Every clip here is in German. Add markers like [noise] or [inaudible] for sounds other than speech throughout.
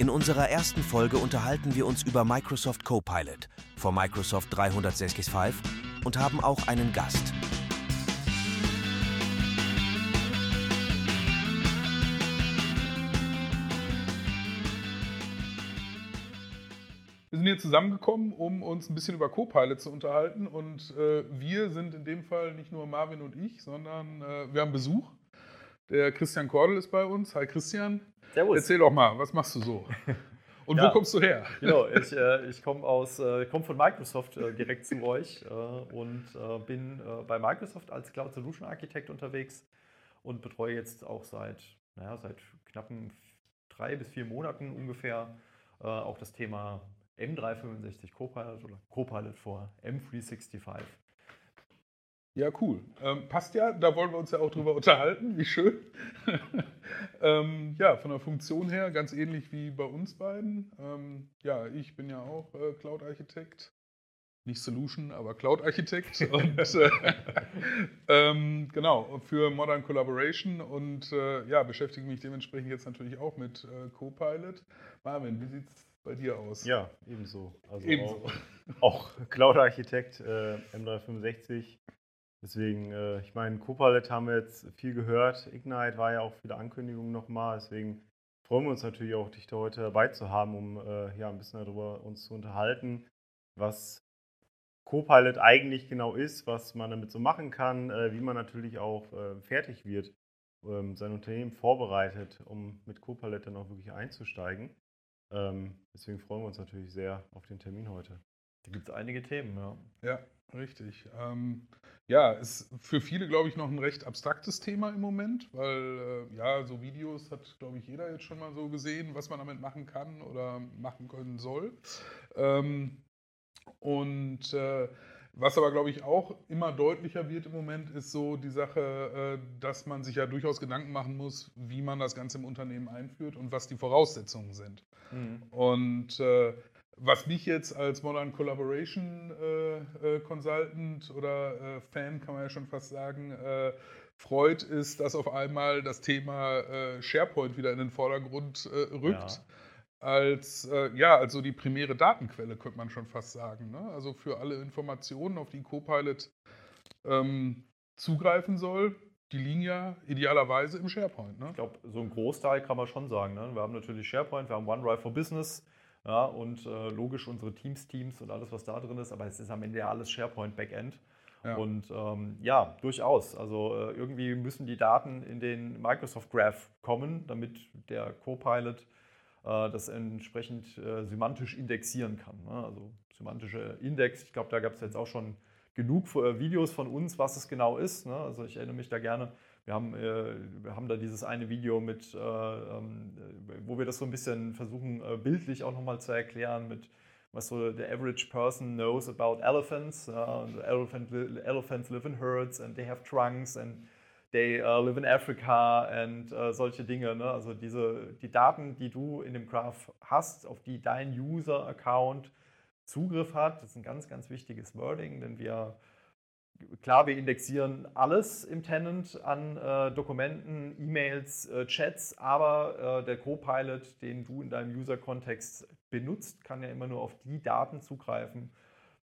In unserer ersten Folge unterhalten wir uns über Microsoft Copilot vor Microsoft 365 und haben auch einen Gast. Wir sind hier zusammengekommen, um uns ein bisschen über Copilot zu unterhalten. Und äh, wir sind in dem Fall nicht nur Marvin und ich, sondern äh, wir haben Besuch. Der Christian Kordel ist bei uns. Hi Christian. Servus. Erzähl doch mal, was machst du so? Und Ja. wo kommst du her? Genau, ich, äh, ich komme aus, äh, komm von Microsoft äh, direkt zu euch äh, und äh, bin äh, bei Microsoft als Cloud Solution Architect unterwegs und betreue jetzt auch seit, naja, seit knappen drei bis vier Monaten ungefähr äh, auch das Thema M365 Copilot oder Copilot vor M365. Ja, cool. Ähm, passt ja, da wollen wir uns ja auch drüber unterhalten. Wie schön. [laughs] ähm, ja, von der Funktion her ganz ähnlich wie bei uns beiden. Ähm, ja, ich bin ja auch äh, Cloud-Architekt. Nicht Solution, aber Cloud-Architekt. [laughs] und äh, [laughs] ähm, genau, für Modern Collaboration und äh, ja, beschäftige mich dementsprechend jetzt natürlich auch mit äh, Copilot. Marvin, wie sieht es bei dir aus? Ja, ebenso. Also Ebenso. Auch, auch Cloud-Architekt äh, M365. Deswegen, äh, ich meine, Copilot haben wir jetzt viel gehört. Ignite war ja auch viele Ankündigungen nochmal. Deswegen freuen wir uns natürlich auch, dich da heute dabei zu haben, um äh, ja, ein bisschen darüber uns zu unterhalten, was Copilot eigentlich genau ist, was man damit so machen kann, äh, wie man natürlich auch äh, fertig wird, ähm, sein Unternehmen vorbereitet, um mit Copilot dann auch wirklich einzusteigen. Ähm, deswegen freuen wir uns natürlich sehr auf den Termin heute. Da gibt es einige Themen, ja. Ja, richtig. Ähm, ja, ist für viele, glaube ich, noch ein recht abstraktes Thema im Moment, weil äh, ja, so Videos hat, glaube ich, jeder jetzt schon mal so gesehen, was man damit machen kann oder machen können soll. Ähm, und äh, was aber, glaube ich, auch immer deutlicher wird im Moment, ist so die Sache, äh, dass man sich ja durchaus Gedanken machen muss, wie man das Ganze im Unternehmen einführt und was die Voraussetzungen sind. Und äh, was mich jetzt als Modern Collaboration äh, äh, Consultant oder äh, Fan, kann man ja schon fast sagen, äh, freut, ist, dass auf einmal das Thema äh, SharePoint wieder in den Vordergrund äh, rückt. Ja. Als, ja, also die primäre Datenquelle, könnte man schon fast sagen. Ne? Also für alle Informationen, auf die Copilot ähm, zugreifen soll, die liegen ja idealerweise im SharePoint. Ne? Ich glaube, so ein Großteil kann man schon sagen. Ne? Wir haben natürlich SharePoint, wir haben OneDrive for Business ja, und äh, logisch unsere Teams-Teams und alles, was da drin ist, aber es ist am Ende ja alles SharePoint-Backend. Ja. Und ähm, ja, durchaus. Also äh, irgendwie müssen die Daten in den Microsoft Graph kommen, damit der Copilot äh, das entsprechend äh, semantisch indexieren kann. Ne? Also semantische Index, ich glaube, da gab es jetzt auch schon genug äh, Videos von uns, was es genau ist. Ne? Also ich erinnere mich da gerne. Wir haben, äh, wir haben da dieses eine Video mit, äh, ähm, äh, wo wir das so ein bisschen versuchen, äh, bildlich auch nochmal zu erklären, mit was so the average person knows about elephants. Und elephant, elephants live in herds and they have trunks and they uh, live in Africa and äh, solche Dinge. Ne? Also diese, die Daten, die du in dem Graph hast, auf die dein User-Account Zugriff hat, das ist ein ganz, ganz wichtiges Wording, denn wir Klar, wir indexieren alles im Tenant an äh, Dokumenten, E-Mails, äh, Chats, aber äh, der Copilot, den du in deinem User-Kontext benutzt, kann ja immer nur auf die Daten zugreifen,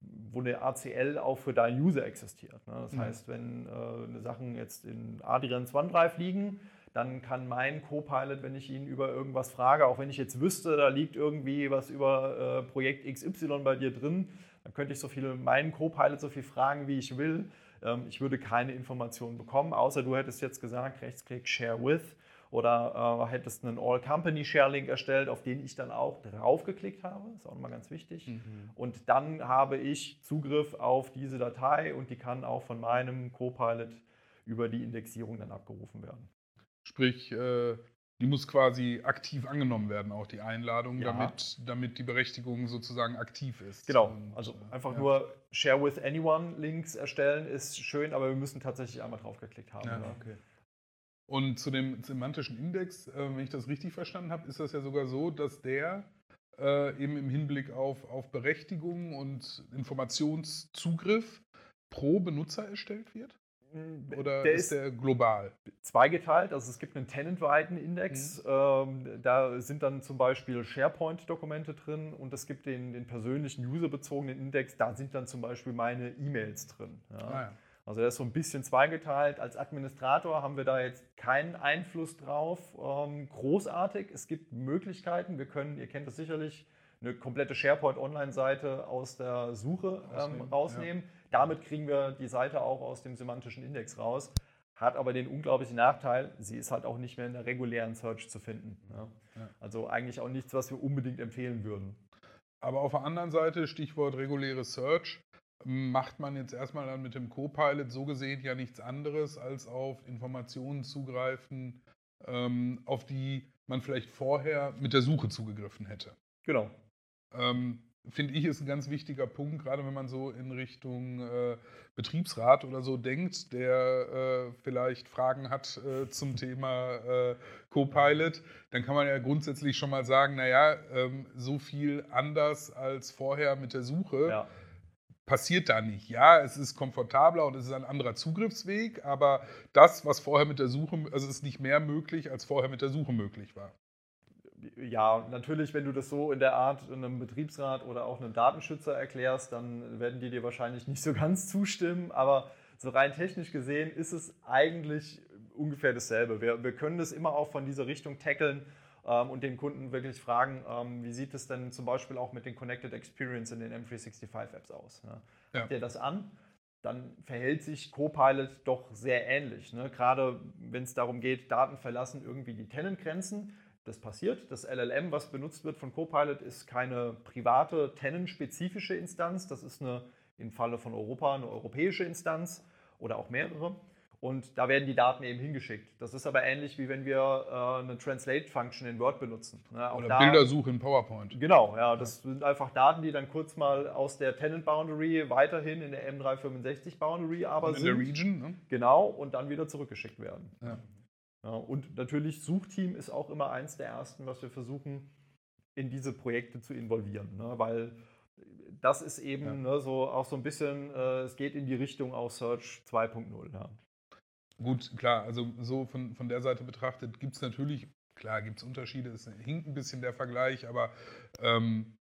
wo eine ACL auch für deinen User existiert. Ne? Das Mhm. heißt, wenn äh, Sachen jetzt in Adrians OneDrive liegen, dann kann mein Copilot, wenn ich ihn über irgendwas frage, auch wenn ich jetzt wüsste, da liegt irgendwie was über äh, Projekt XY bei dir drin, dann könnte ich so viel meinen Copilot so viel fragen, wie ich will. Ähm, ich würde keine Informationen bekommen, außer du hättest jetzt gesagt, Rechtsklick Share with oder äh, hättest einen All-Company-Share-Link erstellt, auf den ich dann auch draufgeklickt habe. ist auch nochmal ganz wichtig. Und dann habe ich Zugriff auf diese Datei und die kann auch von meinem Copilot über die Indexierung dann abgerufen werden. Sprich, äh, die muss quasi aktiv angenommen werden, auch die Einladung, Ja. damit, damit die Berechtigung sozusagen aktiv ist. Genau, Und, also äh, einfach ja. nur Share with Anyone Links erstellen ist schön, aber wir müssen tatsächlich einmal draufgeklickt haben. Ja, okay. Und zu dem semantischen Index, äh, wenn ich das richtig verstanden habe, ist das ja sogar so, dass der äh, eben im Hinblick auf, auf Berechtigung und Informationszugriff pro Benutzer erstellt wird. Oder Der ist ist- der global? zweigeteilt. Also es gibt einen tenantweiten Index. Mhm. Ähm, da sind dann zum Beispiel SharePoint-Dokumente drin und es gibt den, den persönlichen userbezogenen Index. Da sind dann zum Beispiel meine E-Mails drin. Ja. Ah, ja. Also der ist so ein bisschen zweigeteilt. Als Administrator haben wir da jetzt keinen Einfluss drauf. Ähm, großartig. Es gibt Möglichkeiten. Wir können, ihr kennt das sicherlich, eine komplette SharePoint-Online-Seite aus der Suche ähm, Rausnehmen, rausnehmen. Damit kriegen wir die Seite auch aus dem semantischen Index raus. Hat aber den unglaublichen Nachteil, sie ist halt auch nicht mehr in der regulären Search zu finden. Ja. Ja. Also eigentlich auch nichts, was wir unbedingt empfehlen würden. Aber auf der anderen Seite, Stichwort reguläre Search, macht man jetzt erstmal dann mit dem Copilot so gesehen ja nichts anderes, als auf Informationen zugreifen, ähm, auf die man vielleicht vorher mit der Suche zugegriffen hätte. Genau. Ähm, Finde ich ist ein ganz wichtiger Punkt, gerade wenn man so in Richtung äh, Betriebsrat oder so denkt, der äh, vielleicht Fragen hat äh, zum Thema äh, Copilot, dann kann man ja grundsätzlich schon mal sagen, naja, ähm, so viel anders als vorher mit der Suche Ja. passiert da nicht. Ja, es ist komfortabler und es ist ein anderer Zugriffsweg, aber das, was vorher mit der Suche, also es ist nicht mehr möglich, als vorher mit der Suche möglich war. Ja, natürlich, wenn du das so in der Art einem Betriebsrat oder auch einem Datenschützer erklärst, dann werden die dir wahrscheinlich nicht so ganz zustimmen. Aber so rein technisch gesehen ist es eigentlich ungefähr dasselbe. Wir, wir können das immer auch von dieser Richtung tackeln ähm, und den Kunden wirklich fragen, ähm, wie sieht es denn zum Beispiel auch mit den Connected Experience in den M365-Apps aus? Ne? Ja. Habt ihr das an? Dann verhält sich Copilot doch sehr ähnlich. Ne? Gerade wenn es darum geht, Daten verlassen irgendwie die Tenantgrenzen. Das passiert. Das LLM, was benutzt wird von Copilot, ist keine private, tenant-spezifische Instanz. Das ist eine, im Falle von Europa, eine europäische Instanz oder auch mehrere. Und da werden die Daten eben hingeschickt. Das ist aber ähnlich wie wenn wir äh, eine Translate-Function in Word benutzen. Ne? Auch Oder da- Bildersuche in PowerPoint. Genau, ja, das sind einfach Daten, die dann kurz mal aus der Tenant Boundary weiterhin in der M365 Boundary aber Und in der sind. Region, ne? Genau, und dann wieder zurückgeschickt werden. Ja. Ja, und natürlich Suchteam ist auch immer eins der ersten, was wir versuchen, in diese Projekte zu involvieren. Ne? Weil das ist eben Ja. ne, so auch so ein bisschen, äh, es geht in die Richtung auch Search 2.0. Ja. Gut, klar, also so von, von der Seite betrachtet gibt es natürlich, klar gibt es Unterschiede, es hinkt ein bisschen der Vergleich, aber ähm,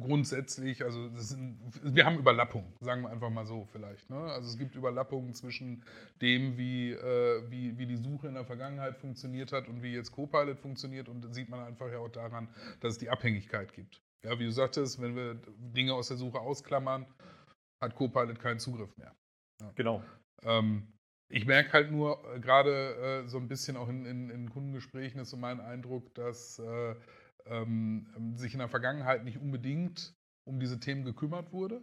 grundsätzlich, also sind, wir haben Überlappung, sagen wir einfach mal so vielleicht. Ne? Also es gibt Überlappungen zwischen dem, wie, äh, wie, wie die Suche in der Vergangenheit funktioniert hat und wie jetzt Copilot funktioniert und das sieht man einfach ja auch daran, dass es die Abhängigkeit gibt. Ja, wie du sagtest, wenn wir Dinge aus der Suche ausklammern, hat Copilot keinen Zugriff mehr. Genau. Ähm, ich merke halt nur äh, gerade äh, so ein bisschen auch in, in, in Kundengesprächen ist so mein Eindruck, dass äh, ähm, sich in der Vergangenheit nicht unbedingt um diese Themen gekümmert wurde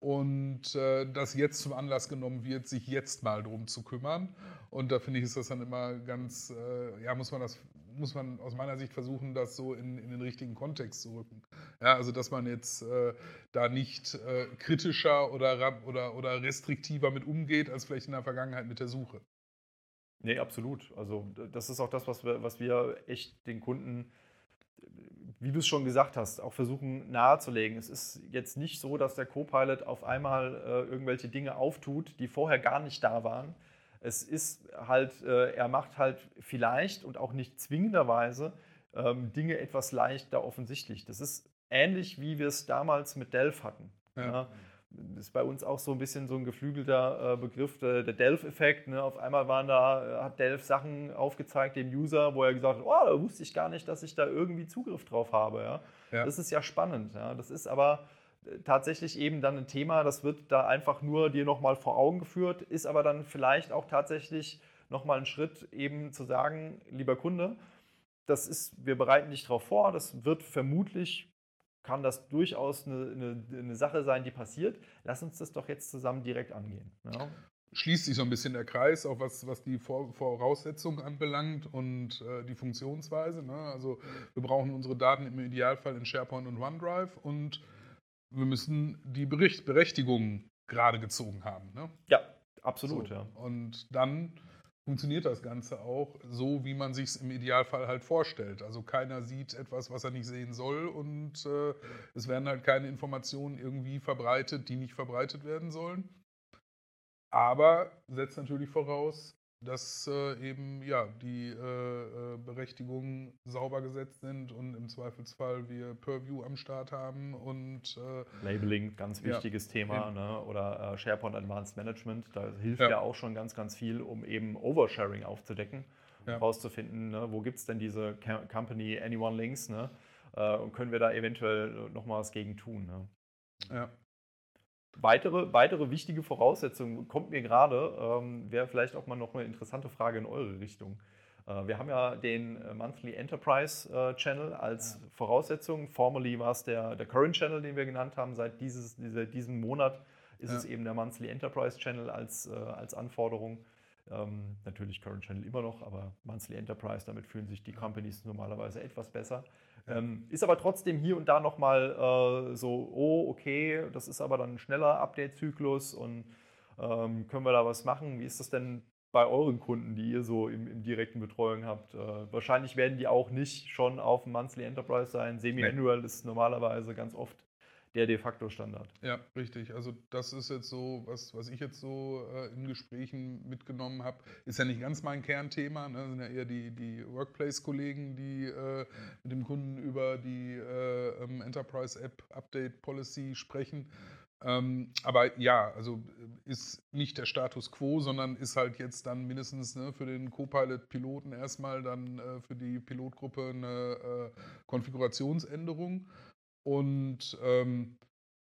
und äh, das jetzt zum Anlass genommen wird, sich jetzt mal drum zu kümmern. Und da finde ich, ist das dann immer ganz, äh, ja, muss man das, muss man aus meiner Sicht versuchen, das so in, in den richtigen Kontext zu rücken. Ja, also dass man jetzt äh, da nicht äh, kritischer oder, oder, oder restriktiver mit umgeht, als vielleicht in der Vergangenheit mit der Suche. Nee, absolut. Also das ist auch das, was wir, was wir echt den Kunden, wie du es schon gesagt hast, auch versuchen nahezulegen. Es ist jetzt nicht so, dass der Copilot auf einmal äh, irgendwelche Dinge auftut, die vorher gar nicht da waren. Es ist halt, äh, er macht halt vielleicht und auch nicht zwingenderweise ähm, Dinge etwas leichter offensichtlich. Das ist ähnlich, wie wir es damals mit Delph hatten. Ja. Ja. Das ist bei uns auch so ein bisschen so ein geflügelter äh, Begriff, der, der Delph-Effekt. Ne? Auf einmal waren da, äh, hat Delph Sachen aufgezeigt dem User, wo er gesagt hat, oh, da wusste ich gar nicht, dass ich da irgendwie Zugriff drauf habe. Ja? Ja. Das ist ja spannend. Ja? Das ist aber äh, tatsächlich eben dann ein Thema, das wird da einfach nur dir nochmal vor Augen geführt, ist aber dann vielleicht auch tatsächlich nochmal ein Schritt eben zu sagen, lieber Kunde, das ist, wir bereiten dich darauf vor, das wird vermutlich, kann das durchaus eine, eine, eine Sache sein, die passiert. Lass uns das doch jetzt zusammen direkt angehen. Ja? Schließt sich so ein bisschen der Kreis, auch was, was die Vor Voraussetzungen anbelangt und äh, die Funktionsweise. Ne? Also wir brauchen unsere Daten im Idealfall in SharePoint und OneDrive und wir müssen die Bericht Berechtigungen gerade gezogen haben. Ne? Ja, absolut. So. Ja. Und dann funktioniert das Ganze auch so, wie man sich es im Idealfall halt vorstellt. Also keiner sieht etwas, was er nicht sehen soll und äh, es werden halt keine Informationen irgendwie verbreitet, die nicht verbreitet werden sollen. aber setzt natürlich voraus, dass äh, eben ja, die äh, äh, Berechtigungen sauber gesetzt sind und im Zweifelsfall wir Purview am Start haben und äh, Labeling, ganz wichtiges ja, Thema, ne? oder äh, SharePoint Advanced Management, da hilft ja. ja. auch schon ganz, ganz viel, um eben Oversharing aufzudecken, ja. rauszufinden, ne? wo gibt es denn diese Company Anyone Links ne? Äh, und können wir da eventuell nochmal was gegen tun. Ne? Ja. Weitere, weitere wichtige Voraussetzung kommt mir gerade, ähm, wäre vielleicht auch mal noch eine interessante Frage in eure Richtung. Äh, wir haben ja den äh, Monthly Enterprise äh, Channel als Voraussetzung. Formerly war es der, der Current Channel, den wir genannt haben. Seit dieses, diese, diesem Monat ist ja. es eben der Monthly Enterprise Channel als, äh, als Anforderung. Ähm, natürlich Current Channel immer noch, aber Monthly Enterprise, damit fühlen sich die Companies normalerweise etwas besser. Ähm, ist aber trotzdem hier und da nochmal äh, so, oh, okay, das ist aber dann ein schneller Update-Zyklus und ähm, können wir da was machen? Wie ist das denn bei euren Kunden, die ihr so im, im direkten Betreuung habt? Äh, wahrscheinlich werden die auch nicht schon auf dem Monthly Enterprise sein. Semi-Annual ist normalerweise ganz oft der de facto Standard. Ja, richtig. Also das ist jetzt so, was, was ich jetzt so äh, in Gesprächen mitgenommen habe, ist ja nicht ganz mein Kernthema. Ne? Das sind ja eher die, die Workplace-Kollegen, die äh, mit dem Kunden über die äh, ähm, Enterprise App Update Policy sprechen. Ähm, aber ja, also äh, ist nicht der Status quo, sondern ist halt jetzt dann mindestens ne, für den Copilot-Piloten erstmal dann äh, für die Pilotgruppe eine äh, Konfigurationsänderung. Und ähm,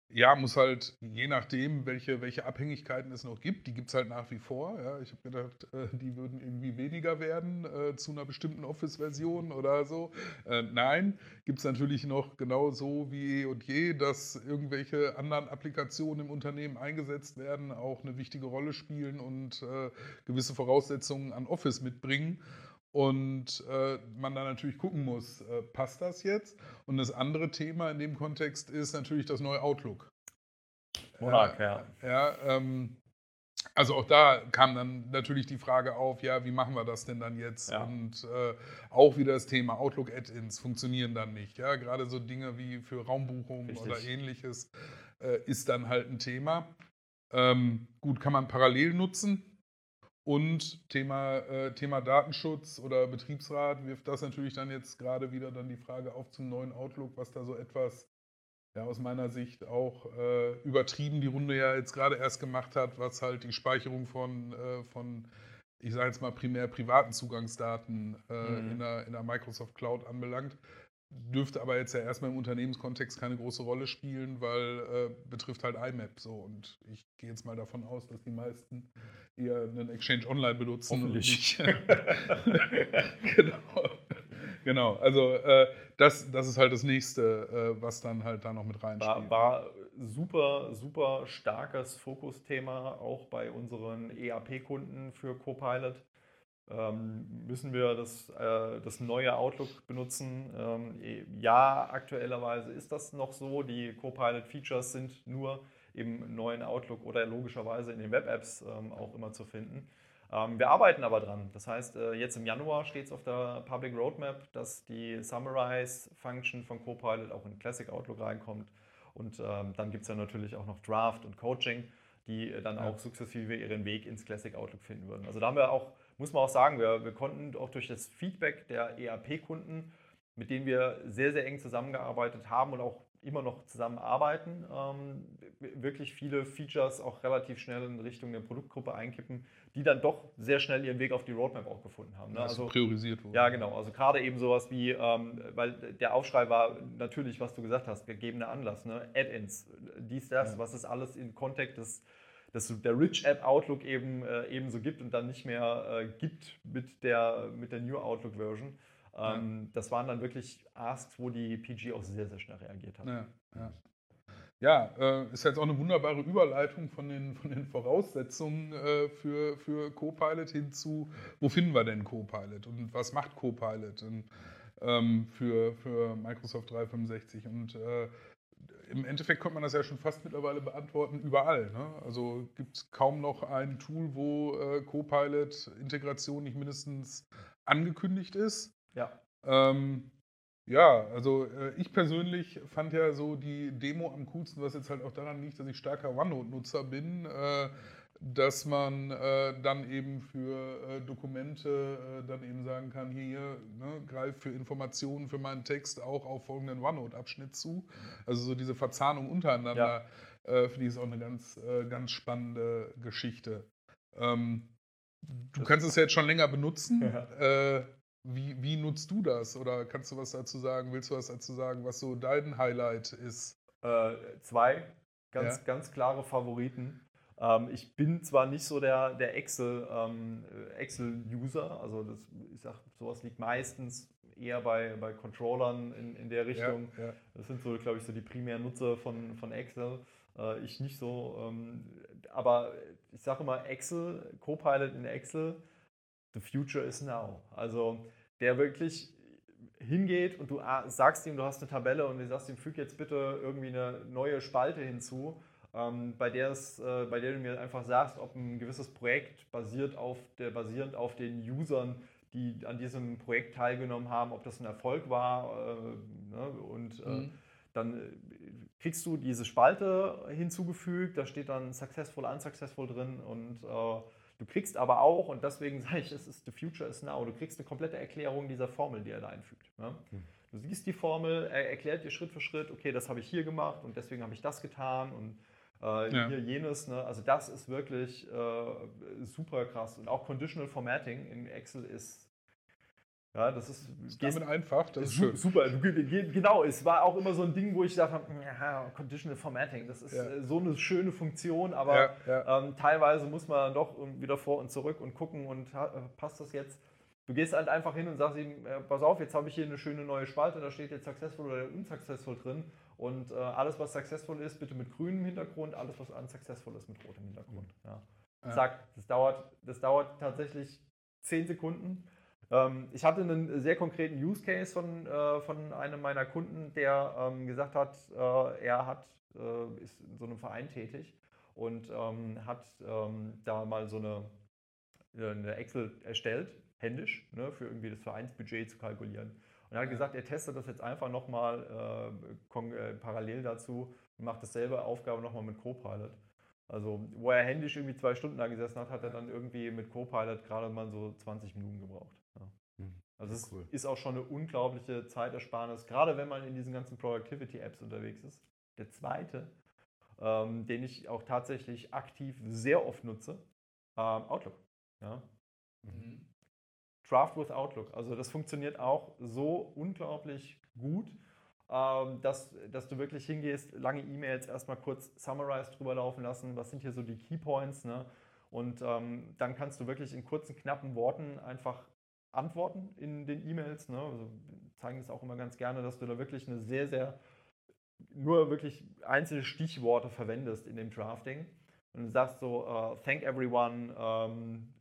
ja, muss halt, je nachdem, welche, welche Abhängigkeiten es noch gibt, die gibt es halt nach wie vor. Ja. Ich habe gedacht, äh, die würden irgendwie weniger werden äh, zu einer bestimmten Office-Version oder so. Äh, nein, gibt es natürlich noch genauso wie eh und je, dass irgendwelche anderen Applikationen im Unternehmen eingesetzt werden, auch eine wichtige Rolle spielen und äh, gewisse Voraussetzungen an Office mitbringen und äh, man dann natürlich gucken muss, äh, passt das jetzt? Und das andere Thema in dem Kontext ist natürlich das neue Outlook. Monarch, ja. ja ähm, also auch da kam dann natürlich die Frage auf, ja, wie machen wir das denn dann jetzt? Ja. Und äh, auch wieder das Thema Outlook-Add-ins funktionieren dann nicht. Ja, gerade so Dinge wie für Raumbuchungen Richtig. oder ähnliches äh, ist dann halt ein Thema. Ähm, gut, kann man parallel nutzen, und Thema, äh, Thema Datenschutz oder Betriebsrat wirft das natürlich dann jetzt gerade wieder dann die Frage auf zum neuen Outlook, was da so etwas ja, aus meiner Sicht auch äh, übertrieben die Runde ja jetzt gerade erst gemacht hat, was halt die Speicherung von, äh, von ich sage jetzt mal primär privaten Zugangsdaten äh, mhm. in, der, in der Microsoft Cloud anbelangt. Dürfte aber jetzt ja erstmal im Unternehmenskontext keine große Rolle spielen, weil äh, betrifft halt IMAP so. Und ich gehe jetzt mal davon aus, dass die meisten eher einen Exchange Online benutzen. Hoffentlich. [laughs] genau. Genau, also äh, das, das ist halt das nächste, äh, was dann halt da noch mit reinspielt. War, war super, super starkes Fokusthema auch bei unseren ERP-Kunden für Copilot. Ähm, müssen wir das, äh, das neue Outlook benutzen? Ähm, ja, aktuellerweise ist das noch so. Die Copilot-Features sind nur im neuen Outlook oder logischerweise in den Web-Apps ähm, auch immer zu finden. Ähm, wir arbeiten aber dran. Das heißt, äh, jetzt im Januar steht es auf der Public Roadmap, dass die Summarize-Function von Copilot auch in Classic Outlook reinkommt. Und ähm, dann gibt es ja natürlich auch noch Draft und Coaching, die dann ja. auch sukzessive ihren Weg ins Classic Outlook finden würden. Also da haben wir auch, muss man auch sagen, wir, wir konnten auch durch das Feedback der ERP-Kunden, mit denen wir sehr, sehr eng zusammengearbeitet haben und auch immer noch zusammenarbeiten, ähm, wirklich viele Features auch relativ schnell in Richtung der Produktgruppe einkippen, die dann doch sehr schnell ihren Weg auf die Roadmap auch gefunden haben. Ne? Also priorisiert wurde. Ja, genau. Also gerade eben sowas wie, ähm, weil der Aufschrei war natürlich, was du gesagt hast, gegebener Anlass, ne? Add-ins, dies, das, ja. was es alles im Kontext des dass der Rich App Outlook eben äh, ebenso gibt und dann nicht mehr äh, gibt mit der, mit der New Outlook Version. Ähm, ja. Das waren dann wirklich Asks, wo die PG auch sehr, sehr schnell reagiert hat. Ja, ja. Ja, äh, ist jetzt auch eine wunderbare Überleitung von den, von den Voraussetzungen äh, für, für Copilot hinzu, wo finden wir denn Copilot und was macht Copilot und, ähm, für, für Microsoft 365 und äh, im Endeffekt könnte man das ja schon fast mittlerweile beantworten, überall. Ne? Also gibt es kaum noch ein Tool, wo äh, Copilot-Integration nicht mindestens angekündigt ist. Ja. Ähm, ja, also äh, ich persönlich fand ja so die Demo am coolsten, was jetzt halt auch daran liegt, dass ich starker OneNote-Nutzer bin. Äh, dass man äh, dann eben für äh, Dokumente äh, dann eben sagen kann, hier, ne, greif für Informationen für meinen Text auch auf folgenden OneNote-Abschnitt zu. Also so diese Verzahnung untereinander, äh, finde ich ist auch eine ganz, äh, ganz spannende Geschichte. Ähm, du Das- kannst es ja jetzt schon länger benutzen. Ja. Äh, wie, wie nutzt du das? Oder kannst du was dazu sagen? Willst du was dazu sagen, was so dein Highlight ist? Zwei ganz, Ja. ganz klare Favoriten. Ähm, ich bin zwar nicht so der, der Excel, ähm, äh, Excel-User, also das, ich sag, sowas liegt meistens eher bei, bei Controllern in, in der Richtung. Ja, ja. Das sind so, glaube ich, so die primären Nutzer von, von Excel. Äh, ich nicht so. Ähm, aber ich sage immer, Excel, Copilot in Excel, the future is now. Also der wirklich hingeht und du ah, sagst ihm, du hast eine Tabelle und du sagst ihm, füg jetzt bitte irgendwie eine neue Spalte hinzu, ähm, bei, der es, äh, bei der du mir einfach sagst, ob ein gewisses Projekt basiert auf der, basierend auf den Usern, die an diesem Projekt teilgenommen haben, ob das ein Erfolg war äh, ne? und äh, Mhm. dann äh, kriegst du diese Spalte hinzugefügt, da steht dann successful, unsuccessful drin und äh, du kriegst aber auch, und deswegen [laughs] sage ich, es ist the future is now, du kriegst eine komplette Erklärung dieser Formel, die er da einfügt. Ne? Du siehst die Formel, er erklärt dir Schritt für Schritt, okay, das habe ich hier gemacht und deswegen habe ich das getan und äh, Ja. hier jenes. Ne? Also das ist wirklich äh, super krass. Und auch Conditional Formatting in Excel ist, ja, das ist, Ist damit einfach, das ist schön. Super, genau. Es war auch immer so ein Ding, wo ich dachte, ja, Conditional Formatting, das ist Ja. äh, so eine schöne Funktion, aber Ja. Ähm, teilweise muss man doch wieder vor und zurück und gucken und äh, passt das jetzt. Du gehst halt einfach hin und sagst ihm, äh, pass auf, jetzt habe ich hier eine schöne neue Spalte, da steht jetzt successful oder unsuccessful drin und äh, alles, was successful ist, bitte mit grünem Hintergrund, alles, was unsuccessful ist, mit rotem Hintergrund. Ja. Ja. Zack, das dauert, das dauert tatsächlich 10 Sekunden. Ähm, ich hatte einen sehr konkreten Use Case von, äh, von einem meiner Kunden, der ähm, gesagt hat, äh, er hat, äh, ist in so einem Verein tätig und ähm, hat ähm, da mal so eine, äh, eine Excel erstellt, händisch, ne, für irgendwie das Vereinsbudget zu kalkulieren. Und er hat gesagt, er testet das jetzt einfach nochmal äh, äh, parallel dazu und macht dasselbe Aufgabe nochmal mit Copilot. Also, wo er händisch irgendwie zwei Stunden da gesessen hat, hat er dann irgendwie mit Copilot gerade mal so 20 Minuten gebraucht. Ja. Hm, Also, es cool. ist auch schon eine unglaubliche Zeitersparnis, gerade wenn man in diesen ganzen Productivity-Apps unterwegs ist. Der zweite, ähm, den ich auch tatsächlich aktiv sehr oft nutze, ähm, Outlook. Ja. Mhm. Draft with Outlook. Also das funktioniert auch so unglaublich gut, ähm, dass, dass du wirklich hingehst, lange E-Mails erstmal kurz summarized drüber laufen lassen, was sind hier so die Keypoints, ne? Und ähm, dann kannst du wirklich in kurzen, knappen Worten einfach antworten in den E-Mails. Ne? Also zeigen das auch immer ganz gerne, dass du da wirklich eine sehr, sehr, nur wirklich einzelne Stichworte verwendest in dem Drafting. Und du sagst so, äh, thank everyone, ähm,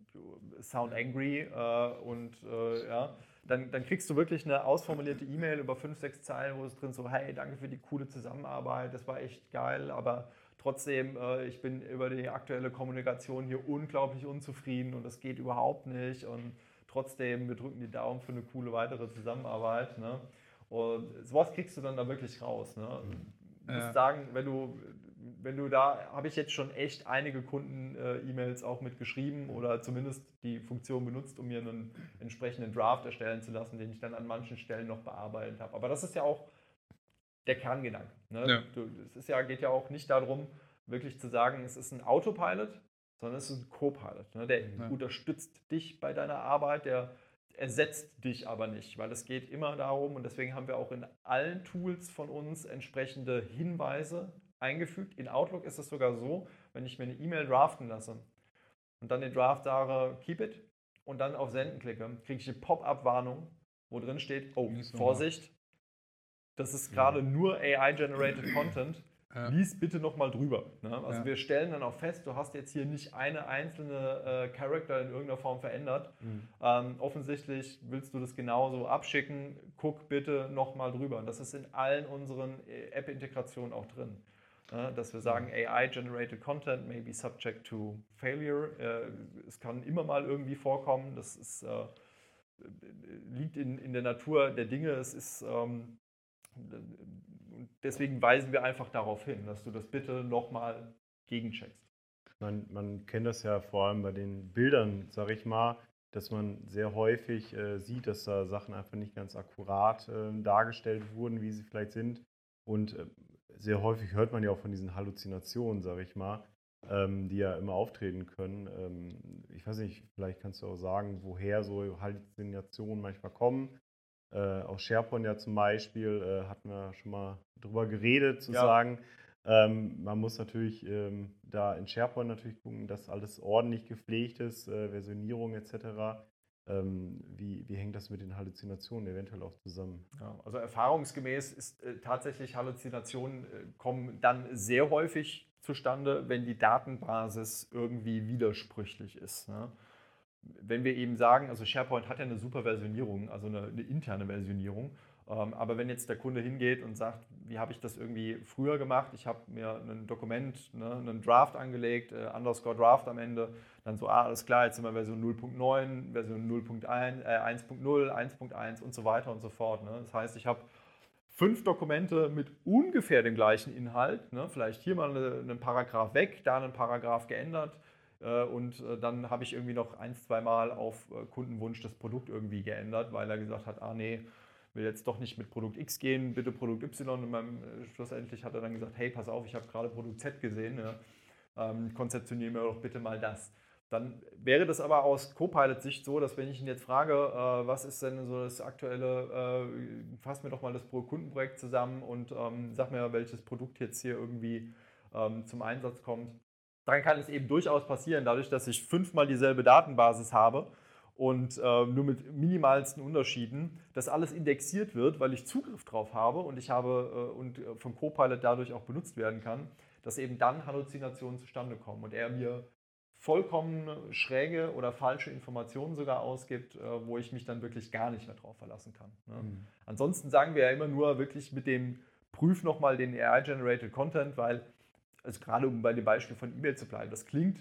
sound angry äh, und äh, ja, dann, dann kriegst du wirklich eine ausformulierte E-Mail über fünf, sechs Zeilen, wo es drin so, hey, danke für die coole Zusammenarbeit, das war echt geil, aber trotzdem, äh, ich bin über die aktuelle Kommunikation hier unglaublich unzufrieden und das geht überhaupt nicht und trotzdem, wir drücken die Daumen für eine coole weitere Zusammenarbeit. Ne? Und sowas kriegst du dann da wirklich raus. Ne? Du musst Ja. sagen, wenn du, wenn du da, habe ich jetzt schon echt einige Kunden-E-Mails auch mit geschrieben oder zumindest die Funktion benutzt, um mir einen entsprechenden Draft erstellen zu lassen, den ich dann an manchen Stellen noch bearbeitet habe. Aber das ist ja auch der Kerngedanke. Ne? Ja. Du, es ist ja, geht ja auch nicht darum, wirklich zu sagen, es ist ein Autopilot, sondern es ist ein Co-Pilot. Ne? Der Ja. unterstützt dich bei deiner Arbeit, der ersetzt dich aber nicht, weil es geht immer darum, und deswegen haben wir auch in allen Tools von uns entsprechende Hinweise eingefügt. In Outlook ist es sogar so, wenn ich mir eine E-Mail draften lasse und dann den Draft sage, keep it, und dann auf Senden klicke, kriege ich eine Pop-up-Warnung, wo drin steht, oh, Lies. Vorsicht, das ist gerade nur AI-generated [clears throat] Content. Ja. Lies bitte nochmal drüber. Ne? Also Ja. wir stellen dann auch fest, du hast jetzt hier nicht eine einzelne äh, Charakter in irgendeiner Form verändert. Mhm. Ähm, offensichtlich willst du das genauso abschicken. Guck bitte nochmal drüber. Und das ist in allen unseren äh, App-Integrationen auch drin. Ja, dass wir sagen, AI-generated Content may be subject to failure. Äh, es kann immer mal irgendwie vorkommen. Das ist, äh, liegt in, in der Natur der Dinge. Es ist, ähm, deswegen weisen wir einfach darauf hin, dass du das bitte nochmal gegencheckst. Man, man kennt das ja vor allem bei den Bildern, sag ich mal, dass man sehr häufig äh, sieht, dass da Sachen einfach nicht ganz akkurat äh, dargestellt wurden, wie sie vielleicht sind. Und äh, sehr häufig hört man ja auch von diesen Halluzinationen, sag ich mal, ähm, die ja immer auftreten können. Ähm, ich weiß nicht, vielleicht kannst du auch sagen, woher so Halluzinationen manchmal kommen. Äh, aus SharePoint ja zum Beispiel äh, hatten wir schon mal drüber geredet, zu ja. sagen, ähm, man muss natürlich ähm, da in SharePoint natürlich gucken, dass alles ordentlich gepflegt ist, äh, Versionierung etc. Ähm, wie, wie hängt das mit den Halluzinationen eventuell auch zusammen? Ja, also erfahrungsgemäß ist äh, tatsächlich Halluzinationen äh, kommen dann sehr häufig zustande, wenn die Datenbasis irgendwie widersprüchlich ist. Ne? Wenn wir eben sagen, also SharePoint hat ja eine super Versionierung, also eine, eine interne Versionierung, aber wenn jetzt der Kunde hingeht und sagt, wie habe ich das irgendwie früher gemacht? Ich habe mir ein Dokument, ne, einen Draft angelegt, äh, underscore Draft am Ende, dann so, ah, alles klar, jetzt sind wir Version 0.9, Version 0.1, äh, 1.0, 1.1 und so weiter und so fort. Ne? Das heißt, ich habe fünf Dokumente mit ungefähr dem gleichen Inhalt, ne? vielleicht hier mal einen Paragraph weg, da einen Paragraph geändert äh, und äh, dann habe ich irgendwie noch ein, zwei Mal auf äh, Kundenwunsch das Produkt irgendwie geändert, weil er gesagt hat, ah nee, will jetzt doch nicht mit Produkt X gehen, bitte Produkt Y. Und beim, schlussendlich hat er dann gesagt, hey, pass auf, ich habe gerade Produkt Z gesehen, ja, ähm, konzeptionieren wir doch bitte mal das. Dann wäre das aber aus Copilot-Sicht so, dass wenn ich ihn jetzt frage, äh, was ist denn so das aktuelle, äh, fass mir doch mal das Kundenprojekt zusammen und ähm, sag mir, welches Produkt jetzt hier irgendwie ähm, zum Einsatz kommt, dann kann es eben durchaus passieren, dadurch, dass ich fünfmal dieselbe Datenbasis habe und äh, nur mit minimalsten Unterschieden, dass alles indexiert wird, weil ich Zugriff drauf habe und ich habe äh, und äh, vom Copilot dadurch auch benutzt werden kann, dass eben dann Halluzinationen zustande kommen und er mir vollkommen schräge oder falsche Informationen sogar ausgibt, äh, wo ich mich dann wirklich gar nicht mehr drauf verlassen kann. Ne? Mhm. Ansonsten sagen wir ja immer nur wirklich mit dem Prüf nochmal den AI-Generated Content, weil, also gerade um bei dem Beispiel von E-Mail zu bleiben, das klingt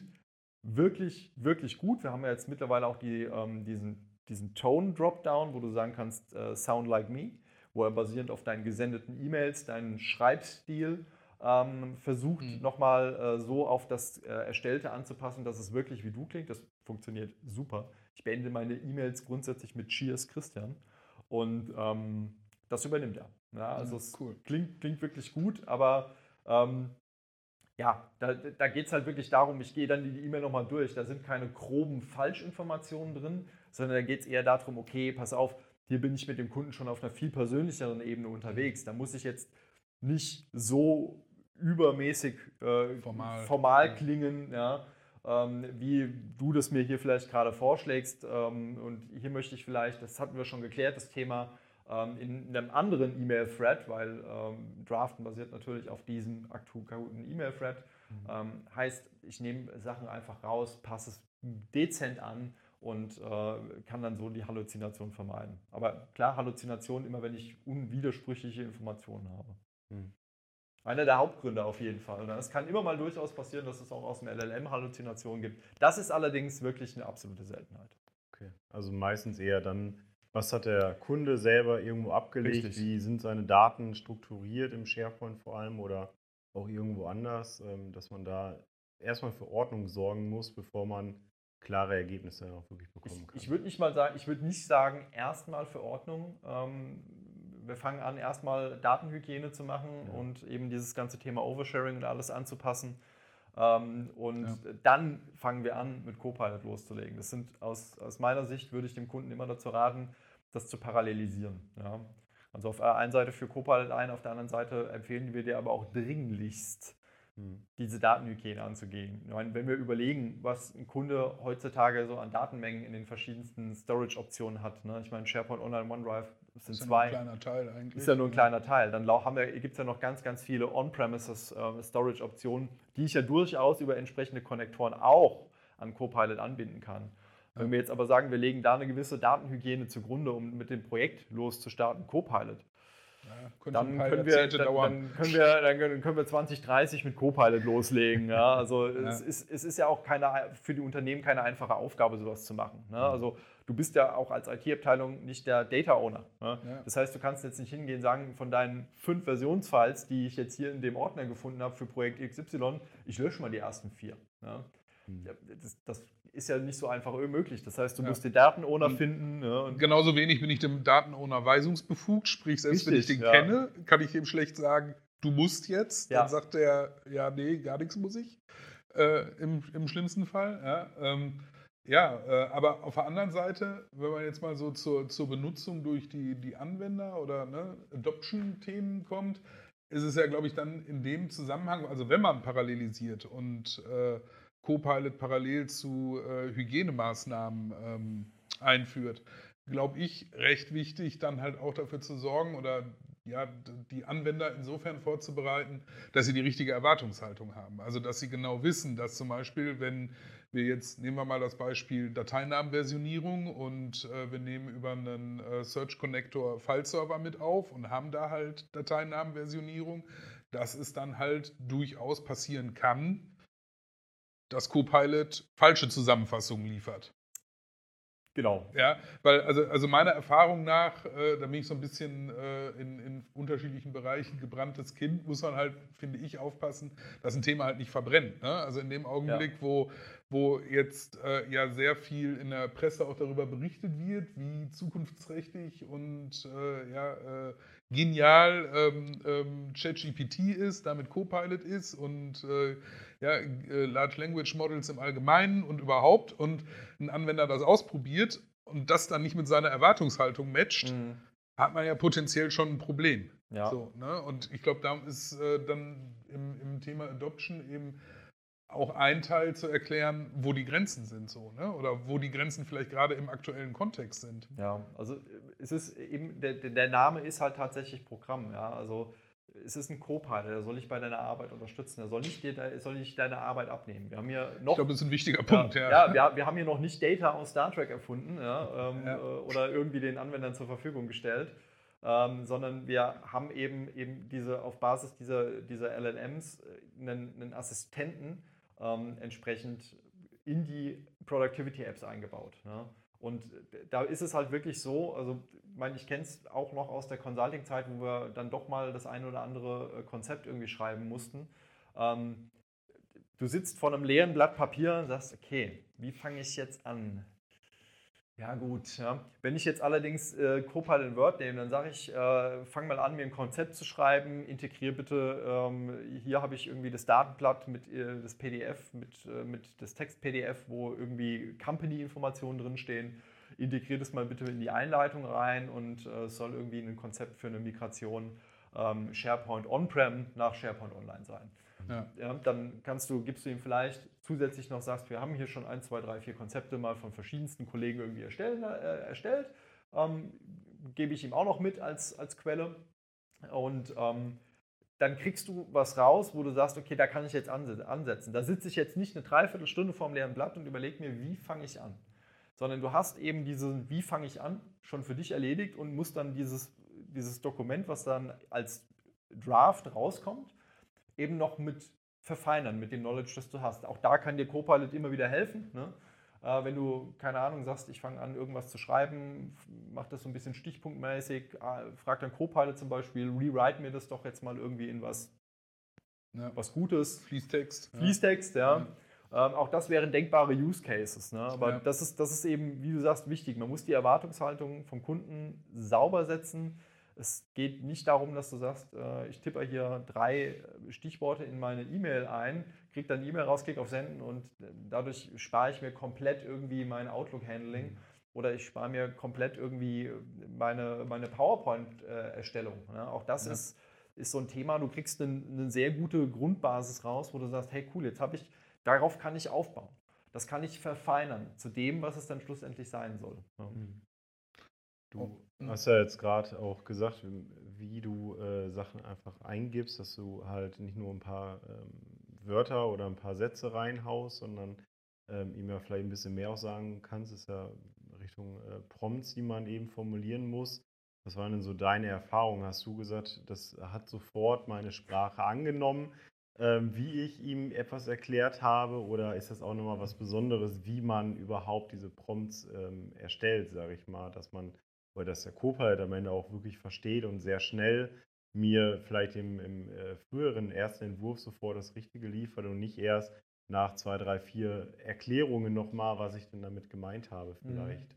wirklich, wirklich gut. Wir haben ja jetzt mittlerweile auch die, ähm, diesen, diesen Tone-Dropdown, wo du sagen kannst, äh, Sound like me, wo er basierend auf deinen gesendeten E-Mails, deinen Schreibstil ähm, versucht mhm. nochmal äh, so auf das äh, Erstellte anzupassen, dass es wirklich wie du klingt. Das funktioniert super. Ich beende meine E-Mails grundsätzlich mit Cheers Christian und ähm, das übernimmt er. Ja, also ja, cool. es klingt, klingt wirklich gut, aber ähm, ja, da, da geht es halt wirklich darum, ich gehe dann die E-Mail nochmal durch. Da sind keine groben Falschinformationen drin, sondern da geht es eher darum, okay, pass auf, hier bin ich mit dem Kunden schon auf einer viel persönlicheren Ebene unterwegs. Da muss ich jetzt nicht so übermäßig äh, formal. formal. klingen, ja, ähm, wie du das mir hier vielleicht gerade vorschlägst. Ähm, und hier möchte ich vielleicht, das hatten wir schon geklärt, das Thema in einem anderen E-Mail-Thread, weil ähm, Draften basiert natürlich auf diesem aktuellen E-Mail-Thread. Mhm. Ähm, heißt, ich nehme Sachen einfach raus, passe es dezent an und äh, kann dann so die Halluzination vermeiden. Aber klar, Halluzination immer, wenn ich unwidersprüchliche Informationen habe. Mhm. Einer der Hauptgründe auf jeden Fall. Ne? Es kann immer mal durchaus passieren, dass es auch aus dem LLM Halluzinationen gibt. Das ist allerdings wirklich eine absolute Seltenheit. Okay, also meistens eher dann, was hat der Kunde selber irgendwo abgelegt? Richtig. Wie sind seine Daten strukturiert im SharePoint vor allem oder auch irgendwo anders, ähm, dass man da erstmal für Ordnung sorgen muss, bevor man klare Ergebnisse auch wirklich bekommen kann. Ich, ich würde nicht mal sagen, ich würde nicht sagen, erstmal für Ordnung. Ähm, wir fangen an, erstmal Datenhygiene zu machen ja. und eben dieses ganze Thema Oversharing und alles anzupassen. Ähm, und ja. dann fangen wir an, mit Copilot loszulegen. Das sind aus, aus meiner Sicht, würde ich dem Kunden immer dazu raten, das zu parallelisieren. Ja. Also auf der einen Seite für Copilot ein, auf der anderen Seite empfehlen wir dir aber auch dringlichst, hm. diese Datenhygiene anzugehen. Meine, wenn wir überlegen, was ein Kunde heutzutage so an Datenmengen in den verschiedensten Storage-Optionen hat. Ne? Ich meine, SharePoint Online, OneDrive sind ist zwei. Ja nur ein kleiner Teil eigentlich. Ist ja nur ein kleiner Teil. Dann gibt es ja noch ganz, ganz viele On-Premises äh, Storage-Optionen, die ich ja durchaus über entsprechende Konnektoren auch an Copilot anbinden kann. Wenn wir jetzt aber sagen, wir legen da eine gewisse Datenhygiene zugrunde, um mit dem Projekt loszustarten, Copilot, ja, dann, können wir, dann, dann, können wir, dann können wir 2030 mit Copilot loslegen. Ja? Also ja. Es, ist, es ist ja auch keine, für die Unternehmen keine einfache Aufgabe, sowas zu machen. Ne? Also du bist ja auch als IT-Abteilung nicht der Data Owner. Ne? Das heißt, du kannst jetzt nicht hingehen und sagen, von deinen fünf Versionsfiles, die ich jetzt hier in dem Ordner gefunden habe für Projekt XY, ich lösche mal die ersten vier. Ne? Ja, das, das ist ja nicht so einfach möglich. Das heißt, du Ja. musst den Datenowner finden. Ja, und Genauso wenig bin ich dem Datenowner weisungsbefugt, sprich, selbst wenn ich Richtig, den ja. kenne, kann ich ihm schlecht sagen, du musst jetzt. Dann sagt er, ja, nee, gar nichts muss ich. Äh, im, Im schlimmsten Fall. Ja, ähm, ja äh, aber auf der anderen Seite, wenn man jetzt mal so zur, zur Benutzung durch die, die Anwender oder ne, Adoption-Themen kommt, ist es ja, glaube ich, dann in dem Zusammenhang, also wenn man parallelisiert und äh, Copilot parallel zu äh, Hygienemaßnahmen ähm, einführt, glaube ich, recht wichtig, dann halt auch dafür zu sorgen oder ja, die Anwender insofern vorzubereiten, dass sie die richtige Erwartungshaltung haben. Also, dass sie genau wissen, dass zum Beispiel, wenn wir jetzt, nehmen wir mal das Beispiel Dateinamenversionierung und äh, wir nehmen über einen äh, Search Connector File-Server mit auf und haben da halt Dateinamenversionierung, dass es dann halt durchaus passieren kann, dass Copilot falsche Zusammenfassungen liefert. genau. Ja, weil also, also meiner Erfahrung nach, äh, da bin ich so ein bisschen äh, in, in unterschiedlichen Bereichen gebranntes Kind, muss man halt, finde ich, aufpassen, dass ein Thema halt nicht verbrennt. Ne? Also in dem Augenblick, wo, wo jetzt äh, ja sehr viel in der Presse auch darüber berichtet wird, wie zukunftsträchtig und äh, ja, äh, genial ähm, ähm, ChatGPT ist, damit Copilot ist und äh, ja, äh, Large Language Models im Allgemeinen und überhaupt und ein Anwender das ausprobiert und das dann nicht mit seiner Erwartungshaltung matcht, Mhm. hat man ja potenziell schon ein Problem. Ja. So, ne? Und ich glaube, da ist äh, dann im, im Thema Adoption eben auch ein Teil zu erklären, wo die Grenzen sind, so, ne? Oder wo die Grenzen vielleicht gerade im aktuellen Kontext sind. Ja, also es ist eben, der, der der Name ist halt tatsächlich Programm, ja. Also es ist ein Co-Pilot, der soll dich bei deiner Arbeit unterstützen, der soll nicht, dir, de- soll nicht deine Arbeit abnehmen. Wir haben hier noch. Ich glaube, das ist ein wichtiger Punkt, ja. ja, wir, wir haben hier noch nicht Data aus Star Trek erfunden ja, ähm, Ja. oder irgendwie den Anwendern zur Verfügung gestellt, ähm, sondern wir haben eben, eben diese auf Basis dieser, dieser LLMs äh, einen, einen Assistenten ähm, entsprechend in die Productivity-Apps eingebaut. Ja. Und da ist es halt wirklich so, also ich meine, ich kenne es auch noch aus der Consulting-Zeit, wo wir dann doch mal das eine oder andere äh, Konzept irgendwie schreiben mussten. Ähm, du sitzt vor einem leeren Blatt Papier und sagst, okay, wie fange ich jetzt an? Ja gut, ja. wenn ich jetzt allerdings äh, in Word nehme, dann sage ich, äh, fang mal an, mir ein Konzept zu schreiben, integriere bitte, ähm, hier habe ich irgendwie das Datenblatt mit äh, das PDF, mit, äh, mit das Text-PDF, wo irgendwie Company-Informationen drinstehen, integriere das mal bitte in die Einleitung rein und äh, es soll irgendwie ein Konzept für eine Migration ähm, SharePoint On-Prem nach SharePoint Online sein. Ja. Ja, dann kannst du, gibst du ihm vielleicht zusätzlich noch, sagst, wir haben hier schon ein, zwei, drei, vier Konzepte mal von verschiedensten Kollegen irgendwie erstellen, äh, erstellt. Ähm, gebe ich ihm auch noch mit als, als Quelle. Und ähm, dann kriegst du was raus, wo du sagst, okay, da kann ich jetzt anse- ansetzen. Da sitze ich jetzt nicht eine Dreiviertelstunde vorm leeren Blatt und überlege mir, wie fange ich an. Sondern du hast eben diesen, wie fange ich an, schon für dich erledigt und musst dann dieses, dieses Dokument, was dann als Draft rauskommt, eben noch mit verfeinern, mit dem Knowledge, das du hast. Auch da kann dir Copilot immer wieder helfen. Ne? Äh, wenn du, keine Ahnung, sagst, ich fange an, irgendwas zu schreiben, mach das so ein bisschen stichpunktmäßig, äh, frag dann Copilot zum Beispiel, rewrite mir das doch jetzt mal irgendwie in was, Ja. was Gutes, Fließtext. Fließtext, ja. Ähm, auch das wären denkbare Use Cases. Ne? Aber Ja. das, ist, das ist eben, wie du sagst, wichtig. Man muss die Erwartungshaltung vom Kunden sauber setzen. Es geht nicht darum, dass du sagst, äh, ich tippe hier drei Stichworte in meine E-Mail ein, kriege dann E-Mail raus, klicke auf Senden und äh, dadurch spare ich mir komplett irgendwie mein Outlook-Handling oder ich spare mir komplett irgendwie meine, meine PowerPoint-Erstellung. Ne? Auch das Ja. ist, ist so ein Thema. Du kriegst einen- eine sehr gute Grundbasis raus, wo du sagst, hey cool, jetzt habe ich, darauf kann ich aufbauen. Das kann ich verfeinern zu dem, was es dann schlussendlich sein soll. Ja. Du Oh. hast ja jetzt gerade auch gesagt, wie du äh, Sachen einfach eingibst, dass du halt nicht nur ein paar ähm, Wörter oder ein paar Sätze reinhaust, sondern ähm, ihm ja vielleicht ein bisschen mehr auch sagen kannst. Das ist ja Richtung äh, Prompts, die man eben formulieren muss. Was waren denn so deine Erfahrungen? Hast du gesagt, das hat sofort meine Sprache angenommen? ähm, wie ich ihm etwas erklärt habe oder ist das auch nochmal was Besonderes, wie man überhaupt diese Prompts ähm, erstellt, sage ich mal, dass man, oder dass der Copilot am Ende auch wirklich versteht und sehr schnell mir vielleicht im, im äh, früheren ersten Entwurf sofort das Richtige liefert und nicht erst nach zwei, drei, vier Erklärungen nochmal, was ich denn damit gemeint habe Mhm. vielleicht.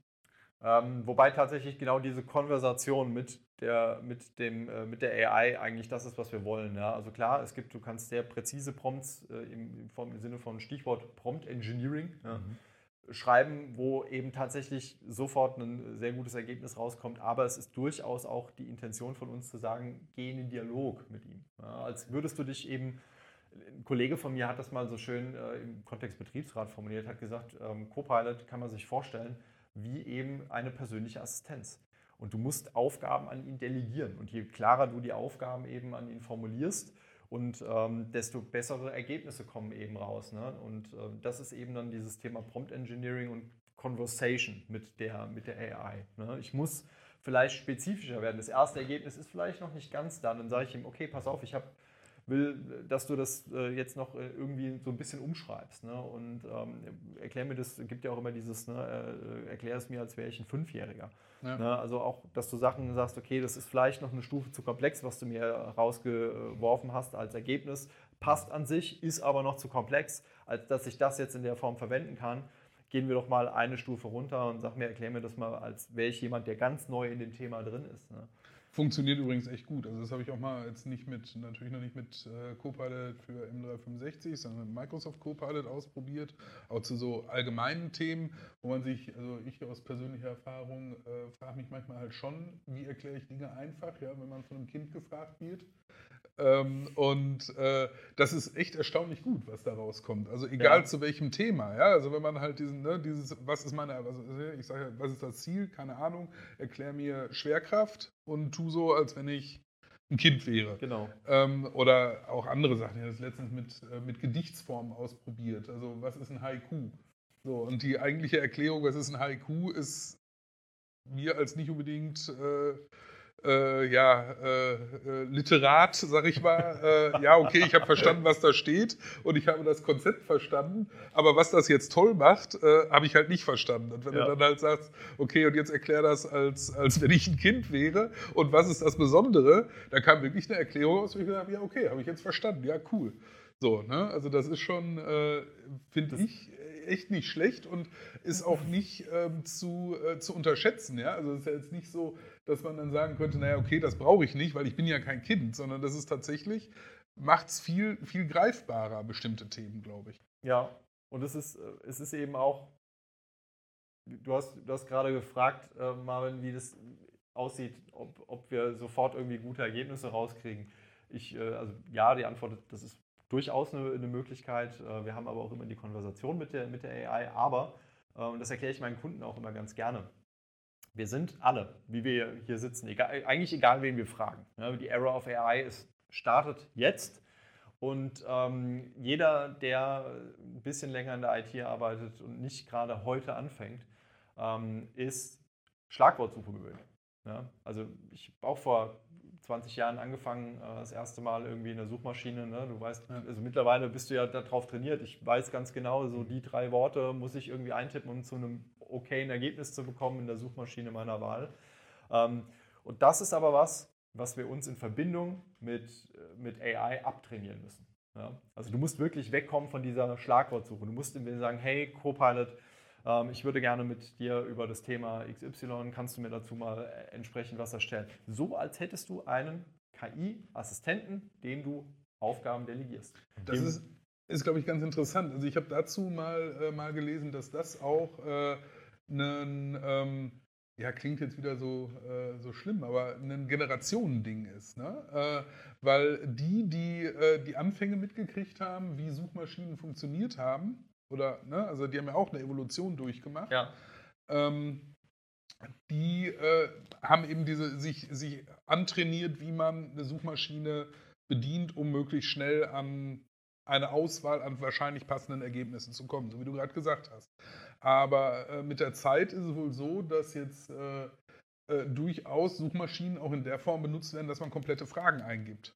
Ähm, wobei tatsächlich genau diese Konversation mit der, mit, dem, äh, mit der AI eigentlich das ist, was wir wollen. Ja? Also klar, es gibt, du kannst sehr präzise Prompts äh, im, im, Sinne von Stichwort Prompt Engineering ja, schreiben, wo eben tatsächlich sofort ein sehr gutes Ergebnis rauskommt. Aber es ist durchaus auch die Intention von uns zu sagen, geh in den Dialog mit ihm. Ja? Als würdest du dich eben ein Kollege von mir hat das mal so schön äh, im Kontext Betriebsrat formuliert, hat gesagt, ähm, Copilot kann man sich vorstellen wie eben eine persönliche Assistenz. Und du musst Aufgaben an ihn delegieren. Und je klarer du die Aufgaben eben an ihn formulierst, und ähm, desto bessere Ergebnisse kommen eben raus. Ne? Und ähm, das ist eben dann dieses Thema Prompt Engineering und Conversation mit der, mit der AI. Ne? Ich muss vielleicht spezifischer werden. Das erste Ergebnis ist vielleicht noch nicht ganz da. Dann sage ich ihm, okay, pass auf, ich habe will, dass du das äh, jetzt noch äh, irgendwie so ein bisschen umschreibst. Ne? Und ähm, erklär mir das, gibt ja auch immer dieses, ne, äh, erklär es mir, als wäre ich ein Fünfjähriger. Ja. Ne? Also auch, dass du Sachen sagst, okay, das ist vielleicht noch eine Stufe zu komplex, was du mir rausgeworfen hast als Ergebnis, passt an sich, ist aber noch zu komplex, als dass ich das jetzt in der Form verwenden kann. Gehen wir doch mal eine Stufe runter und sag mir, erklär mir das mal, als wäre ich jemand, der ganz neu in dem Thema drin ist. Ne? Funktioniert übrigens echt gut. Also das habe ich auch mal jetzt nicht mit, natürlich noch nicht mit äh, Copilot für M365, sondern mit Microsoft Copilot ausprobiert. Auch zu so allgemeinen Themen, wo man sich, also ich aus persönlicher Erfahrung äh, frage mich manchmal halt schon, wie erkläre ich Dinge einfach, ja, wenn man von einem Kind gefragt wird. Ähm, und äh, das ist echt erstaunlich gut, was da rauskommt. Also egal Ja. zu welchem Thema, ja. Also wenn man halt diesen, ne, dieses, was ist meine, also ich sage, ja, was ist das Ziel? Keine Ahnung. Erklär mir Schwerkraft und tu so, als wenn ich ein Kind wäre. Genau. Ähm, oder auch andere Sachen. Ich habe das letztens mit, äh, mit Gedichtsformen ausprobiert. Also, was ist ein Haiku? So, und die eigentliche Erklärung, was ist ein Haiku, ist mir als nicht unbedingt äh, äh, ja, äh, äh, Literat, sag ich mal, äh, ja, okay, ich habe verstanden, was da steht und ich habe das Konzept verstanden, aber was das jetzt toll macht, äh, habe ich halt nicht verstanden. Und wenn Ja. du dann halt sagst, okay, und jetzt erklär das, als, als wenn ich ein Kind wäre und was ist das Besondere, da kam wirklich eine Erklärung aus, wo ich gesagt habe, ja, okay, habe ich jetzt verstanden, ja, cool. So, ne? Also das ist schon, äh, finde ich, echt nicht schlecht und ist auch nicht ähm, zu, äh, zu unterschätzen. Ja? Also es ist ja jetzt nicht so, dass man dann sagen könnte, naja, okay, das brauche ich nicht, weil ich bin ja kein Kind, sondern das ist tatsächlich, macht es viel, viel greifbarer, bestimmte Themen, glaube ich. Ja, und es ist, äh, es ist eben auch, du hast, du hast gerade gefragt, äh, Marvin, wie das aussieht, ob, ob wir sofort irgendwie gute Ergebnisse rauskriegen. Ich, äh, also ja, die Antwort, das ist durchaus eine, eine Möglichkeit. Äh, Wir haben aber auch immer die Konversation mit der, mit der AI, aber, und das erkläre ich meinen Kunden auch immer ganz gerne, wir sind alle, wie wir hier sitzen, egal, eigentlich egal, wen wir fragen. Die Era of AI ist, startet jetzt. Und ähm, jeder, der ein bisschen länger in der IT arbeitet und nicht gerade heute anfängt, ähm, ist Schlagwortsuche gewöhnt. Ja? Also ich habe auch vor 20 Jahren angefangen, äh, das erste Mal irgendwie in der Suchmaschine. Ne? Du weißt, also mittlerweile bist du ja darauf trainiert. Ich weiß ganz genau, so die drei Worte muss ich irgendwie eintippen, um zu einem okayen Ergebnis zu bekommen in der Suchmaschine meiner Wahl. Ähm, und das ist aber was, was wir uns in Verbindung mit, äh, mit AI abtrainieren müssen. Ja? Also du musst wirklich wegkommen von dieser Schlagwortsuche. Du musst ihm sagen, hey Copilot, ähm, ich würde gerne mit dir über das Thema XY, kannst du mir dazu mal äh, entsprechend was erstellen? So als hättest du einen KI-Assistenten, dem du Aufgaben delegierst. Das ist, ist glaube ich, ganz interessant. Also ich habe dazu mal, äh, mal gelesen, dass das auch äh, ein, ähm, ja, klingt jetzt wieder so, äh, so schlimm, aber ein Generationending ist. Ne? Äh, weil die, die äh, die Anfänge mitgekriegt haben, wie Suchmaschinen funktioniert haben, oder, ne, also die haben ja auch eine Evolution durchgemacht, Ja. ähm, die äh, haben eben diese, sich, sich antrainiert, wie man eine Suchmaschine bedient, um möglichst schnell an eine Auswahl an wahrscheinlich passenden Ergebnissen zu kommen, so wie du gerade gesagt hast. Aber äh, mit der Zeit ist es wohl so, dass jetzt äh, äh, durchaus Suchmaschinen auch in der Form benutzt werden, dass man komplette Fragen eingibt.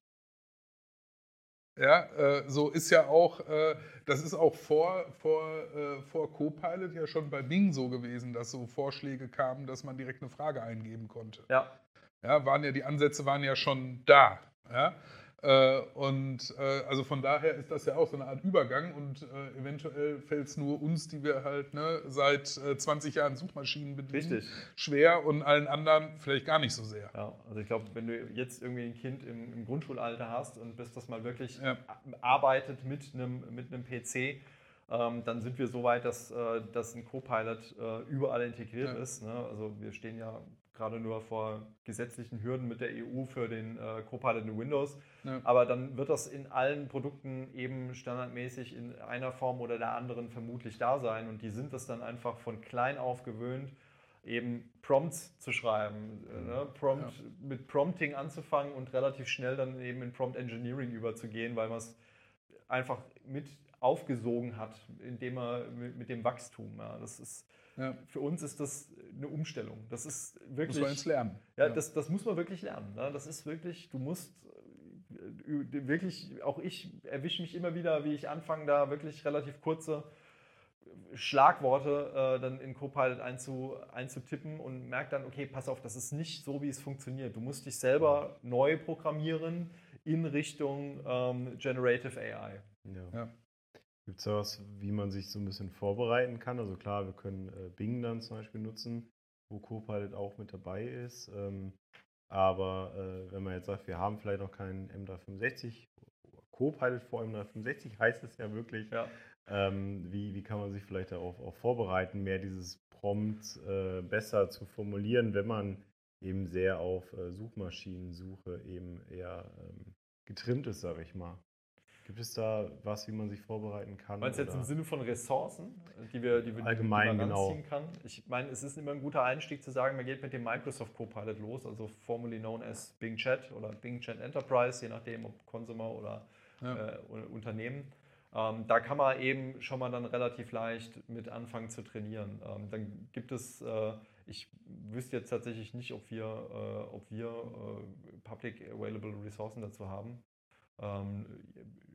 Ja, äh, so ist ja auch, äh, das ist auch vor, vor, äh, vor Copilot ja schon bei Bing so gewesen, dass so Vorschläge kamen, dass man direkt eine Frage eingeben konnte. Ja. Ja, waren ja, die Ansätze waren ja schon da. Ja? Äh, und äh, also von daher ist das ja auch so eine Art Übergang und äh, eventuell fällt es nur uns, die wir halt ne, seit 20 Jahren Suchmaschinen bedienen, Richtig. schwer und allen anderen vielleicht gar nicht so sehr. Ja, also ich glaube, wenn du jetzt irgendwie ein Kind im, im Grundschulalter hast und bis das mal wirklich Ja. arbeitet mit einem, mit PC, ähm, dann sind wir so weit, dass, äh, dass ein Copilot äh, überall integriert Ja. ist. Ne? Also wir stehen ja gerade nur vor gesetzlichen Hürden mit der EU für den äh, Copilot in Windows. Ja. Aber dann wird das in allen Produkten eben standardmäßig in einer Form oder der anderen vermutlich da sein. Und die sind das dann einfach von klein auf gewöhnt, eben Prompts zu schreiben, äh, ne? Prompt, mit Prompting anzufangen und relativ schnell dann eben in Prompt Engineering überzugehen, weil man es einfach mit aufgesogen hat, indem er mit, mit dem Wachstum. Ja. Das ist, Ja. für uns ist das eine Umstellung. Das ist Muss wirklich. man jetzt lernen. Ja, Das, das muss man wirklich lernen. Ne? Das ist wirklich, du musst äh, wirklich, auch ich erwische mich immer wieder, wie ich anfange, da wirklich relativ kurze Schlagworte äh, dann in Copilot einzu, einzutippen und merke dann, okay, pass auf, das ist nicht so, wie es funktioniert. Du musst dich selber neu programmieren in Richtung ähm, Generative AI. Ja. Ja. Gibt es da was, wie man sich so ein bisschen vorbereiten kann? Also klar, wir können äh, Bing dann zum Beispiel nutzen, wo Copilot auch mit dabei ist. Ähm, aber äh, wenn man jetzt sagt, wir haben vielleicht noch keinen M365, Copilot vor M365, heißt es ja wirklich, Ja. ähm, wie, wie kann man sich vielleicht darauf auch vorbereiten, mehr dieses Prompt äh, besser zu formulieren, wenn man eben sehr auf äh, Suchmaschinensuche eben eher ähm, getrimmt ist, sage ich mal. Gibt es da was, wie man sich vorbereiten kann? Meinst du jetzt im Sinne von Ressourcen, die wir, die wir Allgemein, die man genau. kann? Ich meine, es ist immer ein guter Einstieg zu sagen, man geht mit dem Microsoft Copilot los, also formerly known as Bing Chat oder Bing Chat Enterprise, je nachdem, ob Consumer oder Ja. äh, Un- Unternehmen. Ähm, da kann man eben schon mal dann relativ leicht mit anfangen zu trainieren. Ähm, dann gibt es, äh, ich wüsste jetzt tatsächlich nicht, ob wir, äh, ob wir äh, Public Available Ressourcen dazu haben. Ähm,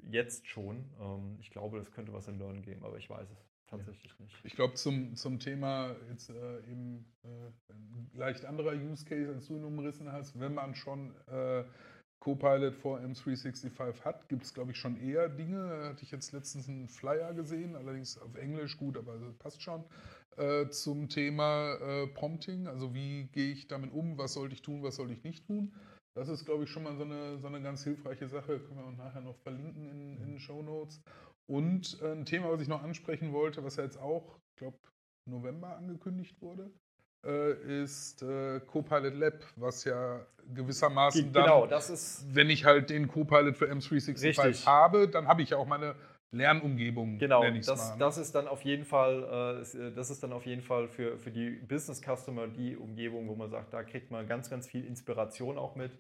jetzt schon. Ähm, ich glaube, es könnte was in Learn geben, aber ich weiß es tatsächlich nicht. Ich glaube, zum, zum Thema jetzt äh, eben äh, leicht anderer Use Case, als du ihn umrissen hast, wenn man schon äh, Copilot vor M365 hat, gibt es, glaube ich, schon eher Dinge. Da hatte ich jetzt letztens einen Flyer gesehen, allerdings auf Englisch gut, aber das passt schon. Äh, zum Thema äh, Prompting, also wie gehe ich damit um, was sollte ich tun, was sollte ich nicht tun. Das ist, glaube ich, schon mal so eine, so eine ganz hilfreiche Sache. Können wir auch nachher noch verlinken in, in den Show Notes. Und äh, ein Thema, was ich noch ansprechen wollte, was ja jetzt auch, ich glaube, November angekündigt wurde, äh, ist äh, Copilot Lab, was ja gewissermaßen dann, Genau, das ist wenn ich halt den Copilot für M365 Richtig. habe, dann habe ich ja auch meine Lernumgebung, Genau, das, mal. das ist dann auf jeden Fall, äh, äh, das ist dann auf jeden Fall für, für die Business Customer die Umgebung, wo man sagt, da kriegt man ganz, ganz viel Inspiration auch mit,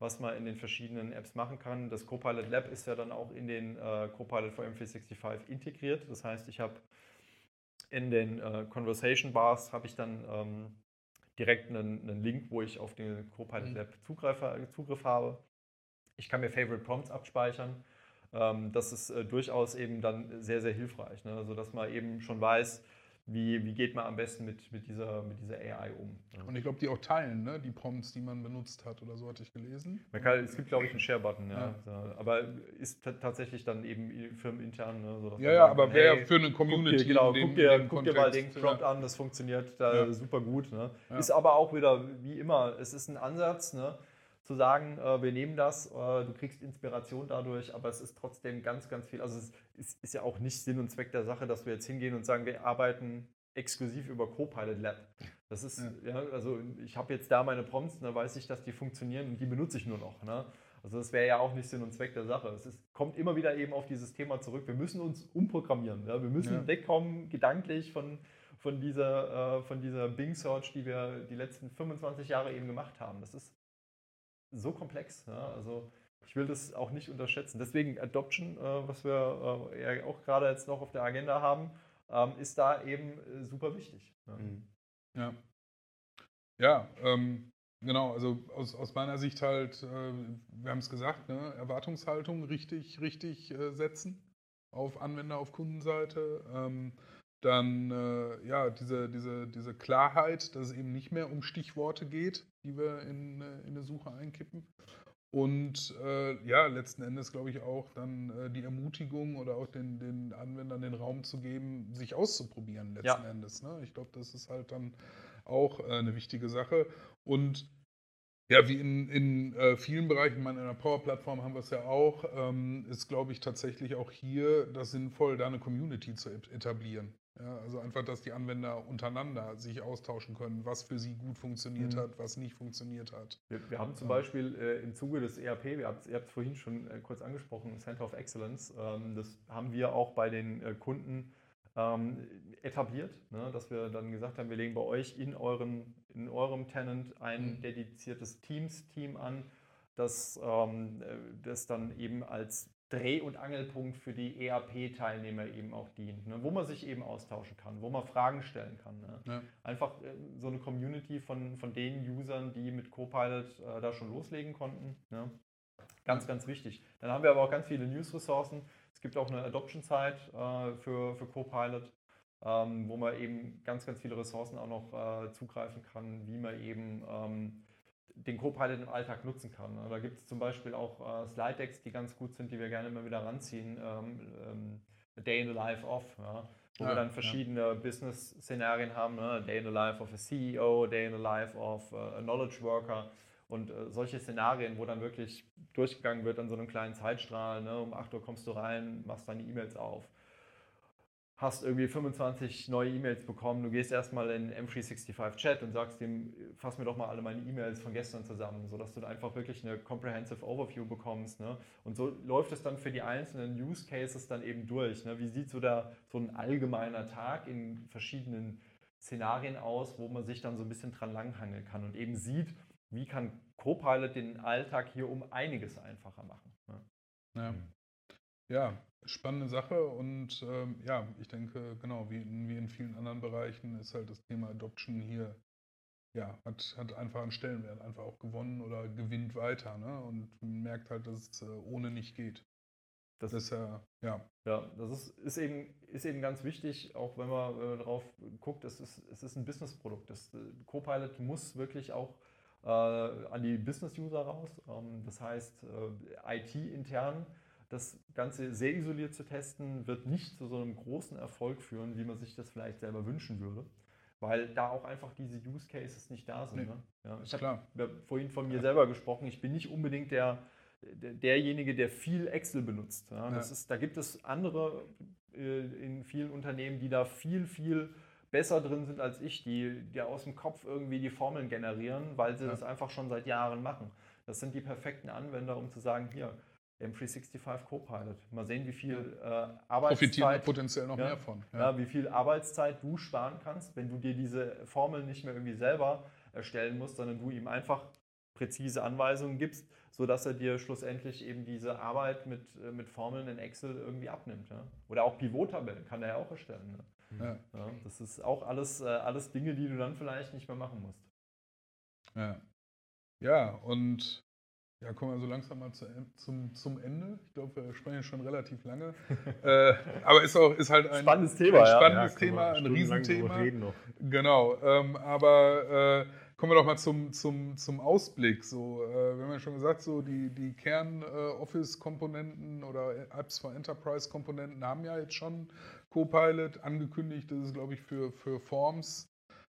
was man in den verschiedenen Apps machen kann. Das Copilot Lab ist ja dann auch in den äh, Copilot for M365 integriert. Das heißt, ich habe in den äh, Conversation Bars habe ich dann ähm, direkt einen, einen Link, wo ich auf den Copilot Mhm. Lab Zugriff, Zugriff habe. Ich kann mir Favorite Prompts abspeichern. Ähm, das ist äh, durchaus eben dann sehr, sehr hilfreich, ne? sodass man eben schon weiß, wie, wie geht man am besten mit, mit, dieser, mit dieser AI um. Und ich glaube, die auch teilen, ne? die Prompts, die man benutzt hat oder so, hatte ich gelesen. Man kann, es gibt, glaube ich, einen Share-Button, ja. Ja. So, aber ist ta- tatsächlich dann eben firmenintern. Ne? sodass Ja, ja, sagen aber hey, für eine Guck Community dir, genau, dem, guck dir, guck dir mal den Prompt ja. an, das funktioniert da Ja. super gut. Ne? Ist aber auch wieder, wie immer, es ist ein Ansatz, ne? Zu sagen, äh, wir nehmen das, äh, du kriegst Inspiration dadurch, aber es ist trotzdem ganz, ganz viel. Also es ist, ist ja auch nicht Sinn und Zweck der Sache, dass wir jetzt hingehen und sagen, wir arbeiten exklusiv über Copilot Lab. Das ist, ja. also ich habe jetzt da meine Prompts, da weiß ich, dass die funktionieren und die benutze ich nur noch. Ne? Also das wäre ja auch nicht Sinn und Zweck der Sache. Es ist, kommt immer wieder eben auf dieses Thema zurück. Wir müssen uns umprogrammieren. Ja? Wir müssen Ja. wegkommen, gedanklich von, von dieser, äh, von dieser Bing Search, die wir die letzten 25 Jahre eben gemacht haben. Das ist so komplex. Ja? Also ich will das auch nicht unterschätzen. Deswegen Adoption, äh, was wir äh, ja auch gerade jetzt noch auf der Agenda haben, ähm, ist da eben äh, super wichtig. Ja. Mhm. Ja, ja ähm, genau, also aus, aus meiner Sicht halt, äh, wir haben es gesagt, ne, Erwartungshaltung richtig, richtig äh, setzen auf Anwender, auf Kundenseite. Ähm, dann äh, ja, diese, diese, diese Klarheit, dass es eben nicht mehr um Stichworte geht, die wir in, äh, in eine Suche einkippen. Und äh, ja, letzten Endes glaube ich auch dann äh, die Ermutigung oder auch den, den Anwendern den Raum zu geben, sich auszuprobieren letzten Ja. Endes. Ne? Ich glaube, das ist halt dann auch äh, eine wichtige Sache. Und ja, wie in, in äh, vielen Bereichen, ich meine, in einer Power-Plattform haben wir es ja auch, ähm, ist, glaube ich, tatsächlich auch hier das sinnvoll, da eine Community zu et- etablieren. Ja, also einfach, dass die Anwender untereinander sich austauschen können, was für sie gut funktioniert Mhm. hat, was nicht funktioniert hat. Wir, wir haben zum. Beispiel äh, im Zuge des ERP, wir haben's- ihr habt es vorhin schon äh, kurz angesprochen, Center of Excellence, ähm, das haben wir auch bei den äh, Kunden ähm, etabliert, ne, dass wir dann gesagt haben, wir legen bei euch in, euren, in eurem Tenant ein Mhm. dediziertes Teams-Team an, das, ähm, äh, das dann eben als Dreh- und Angelpunkt für die ERP-Teilnehmer eben auch dient, ne, wo man sich eben austauschen kann, wo man Fragen stellen kann. Ne Ja. einfach äh, so eine Community von, von den Usern, die mit Copilot äh, da schon loslegen konnten. Ne? Ganz, ganz wichtig. Dann haben wir aber auch ganz viele News-Ressourcen. Es gibt auch eine Adoption-Zeit äh, für, für Copilot, ähm, wo man eben ganz, ganz viele Ressourcen auch noch äh, zugreifen kann, wie man eben ähm, den Copilot im Alltag nutzen kann. Da gibt es zum Beispiel auch äh, Slide-Decks, die ganz gut sind, die wir gerne immer wieder ranziehen. Ähm, ähm, A Day in the Life of, ja, wo Ja, wir dann ja. verschiedene Business-Szenarien haben. Ne? A Day in the Life of a CEO, A Day in the Life of äh, a Knowledge Worker und äh, solche Szenarien, wo dann wirklich durchgegangen wird an so einem kleinen Zeitstrahl. Ne? Um 8 Uhr kommst du rein, machst deine E-Mails auf hast irgendwie 25 neue E-Mails bekommen, du gehst erstmal in M365 Chat und sagst dem, fass mir doch mal alle meine E-Mails von gestern zusammen, sodass du dann einfach wirklich eine comprehensive Overview bekommst. Ne? Und so läuft es dann für die einzelnen Use Cases dann eben durch. Ne? Wie sieht so, da, so ein allgemeiner Tag in verschiedenen Szenarien aus, wo man sich dann so ein bisschen dran langhangeln kann und eben sieht, wie kann Copilot den Alltag hier um einiges einfacher machen. Ne? Ja. Ja, spannende Sache und ähm, ja, ich denke, genau, wie in, wie in vielen anderen Bereichen ist halt das Thema Adoption hier, ja, hat, hat einfach einen Stellenwert, einfach auch gewonnen oder gewinnt weiter, ne? Und man merkt halt, dass es äh, ohne nicht geht. Das Das ist ja, ja, Ja, das ist, ist, eben, ist eben ganz wichtig, auch wenn man äh, drauf guckt, es ist, es ist ein Businessprodukt. Das äh, Copilot muss wirklich auch äh, an die Business-User raus. Ähm, das heißt, äh, IT-intern das Ganze sehr isoliert zu testen, wird nicht zu so einem großen Erfolg führen, wie man sich das vielleicht selber wünschen würde. Weil da auch einfach diese Use Cases nicht da sind. Nee, ne? ja, ich habe vorhin von mir selber gesprochen, ich bin nicht unbedingt der, der, derjenige, der viel Excel benutzt. Ja, das Ja. ist, da gibt es andere äh, in vielen Unternehmen, die da viel, viel besser drin sind als ich, die, die aus dem Kopf irgendwie die Formeln generieren, weil sie Ja. das einfach schon seit Jahren machen. Das sind die perfekten Anwender, um zu sagen, hier, M365 Copilot. Mal sehen, wie viel äh, Profitieren Arbeitszeit potenziell noch Ja. mehr von. ja. wie viel Arbeitszeit du sparen kannst, wenn du dir diese Formel nicht mehr irgendwie selber erstellen musst, sondern du ihm einfach präzise Anweisungen gibst, sodass er dir schlussendlich eben diese Arbeit mit, äh, mit Formeln in Excel irgendwie abnimmt. Ja? Oder auch Pivot-Tabellen kann er ja auch erstellen. Ne? Ja, Ja, das ist auch alles, äh, alles Dinge, die du dann vielleicht nicht mehr machen musst. ja. ja, und ja, kommen wir so langsam mal zu, zum, zum Ende. Ich glaube, wir sprechen schon relativ lange. [laughs] äh, aber ist auch ist halt ein Spannendes Thema, ein ja. spannendes wir Thema, ein Riesenthema. Reden noch. Genau, ähm, aber äh, kommen wir doch mal zum, zum, zum Ausblick. So, äh, wir haben ja schon gesagt, so die, die Kern-Office-Komponenten oder Apps for Enterprise-Komponenten haben ja jetzt schon Copilot angekündigt. Das ist, glaube ich, für, für Forms,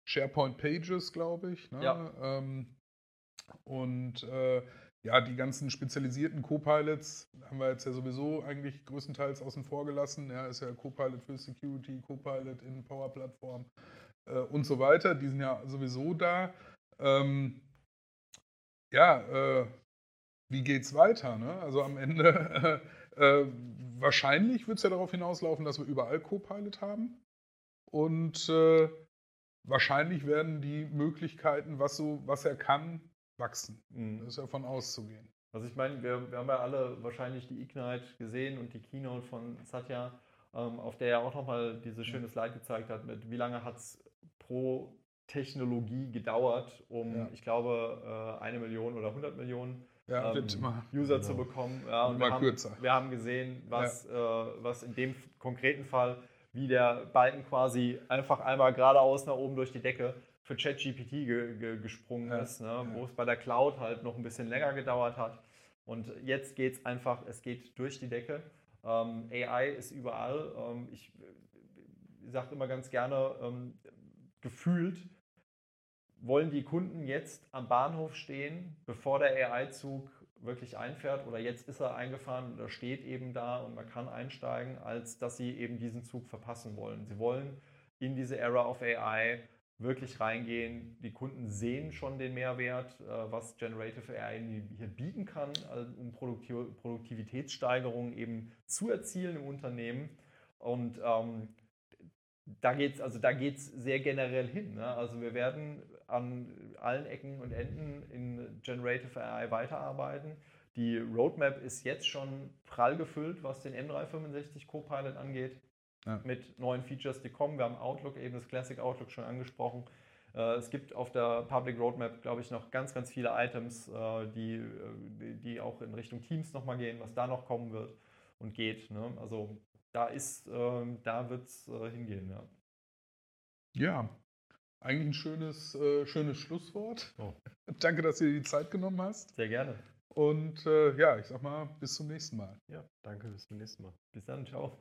SharePoint Pages, glaube ich. Ne? Ja. Ähm, und äh, ja, die ganzen spezialisierten Copilots haben wir jetzt ja sowieso eigentlich größtenteils außen vor gelassen. Ja, ist ja Copilot für Security, Copilot in Power Plattform äh, und so weiter. Die sind ja sowieso da. Ähm, ja, äh, wie geht's weiter? Ne? Also am Ende, [laughs] äh, wahrscheinlich wird es ja darauf hinauslaufen, dass wir überall Copilot haben. Und äh, wahrscheinlich werden die Möglichkeiten, was, so, was er kann, wachsen. Mhm. Das ist ja von auszugehen. Also ich meine, wir, wir haben ja alle wahrscheinlich die Ignite gesehen und die Keynote von Satya, ähm, auf der er auch nochmal diese schöne Slide gezeigt hat, mit wie lange hat es pro Technologie gedauert, um, Ja. ich glaube, äh, eine Million oder 100 Millionen Ja, ähm, wird immer. User genau. zu bekommen. Ja, und Immer wir, haben, kürzer. wir haben gesehen, was, äh, was in dem konkreten Fall, wie der Balken quasi einfach einmal geradeaus nach oben durch die Decke für ChatGPT ge ge gesprungen Ja, ist, ne? wo es bei der Cloud halt noch ein bisschen länger gedauert hat. Und jetzt geht es einfach, es geht durch die Decke. Ähm, AI ist überall. Ähm, ich sage immer ganz gerne, ähm, gefühlt wollen die Kunden jetzt am Bahnhof stehen, bevor der AI-Zug wirklich einfährt oder jetzt ist er eingefahren oder steht eben da und man kann einsteigen, als dass sie eben diesen Zug verpassen wollen. Sie wollen in diese Era of AI wirklich reingehen. Die Kunden sehen schon den Mehrwert, äh, was Generative AI hier bieten kann, also um Produktiv Produktivitätssteigerungen eben zu erzielen im Unternehmen. Und ähm, da geht es also sehr generell hin. Ne? Also wir werden an allen Ecken und Enden in Generative AI weiterarbeiten. Die Roadmap ist jetzt schon prall gefüllt, was den M365 Copilot angeht, Ja. mit neuen Features, die kommen. Wir haben Outlook, eben das Classic Outlook schon angesprochen. Äh, Es gibt auf der Public Roadmap, glaube ich, noch ganz, ganz viele Items, äh, die, äh, die- die auch in Richtung Teams nochmal gehen, was da noch kommen wird und geht. Ne? Also da ist, ähm, da wird es hingehen, ja. Ja, eigentlich ein schönes, schönes Schlusswort. Oh. [laughs] Danke, dass du dir die Zeit genommen hast. Sehr gerne. Und ja, ich sag mal, bis zum nächsten Mal. Ja, danke, bis zum nächsten Mal. Bis dann, ciao.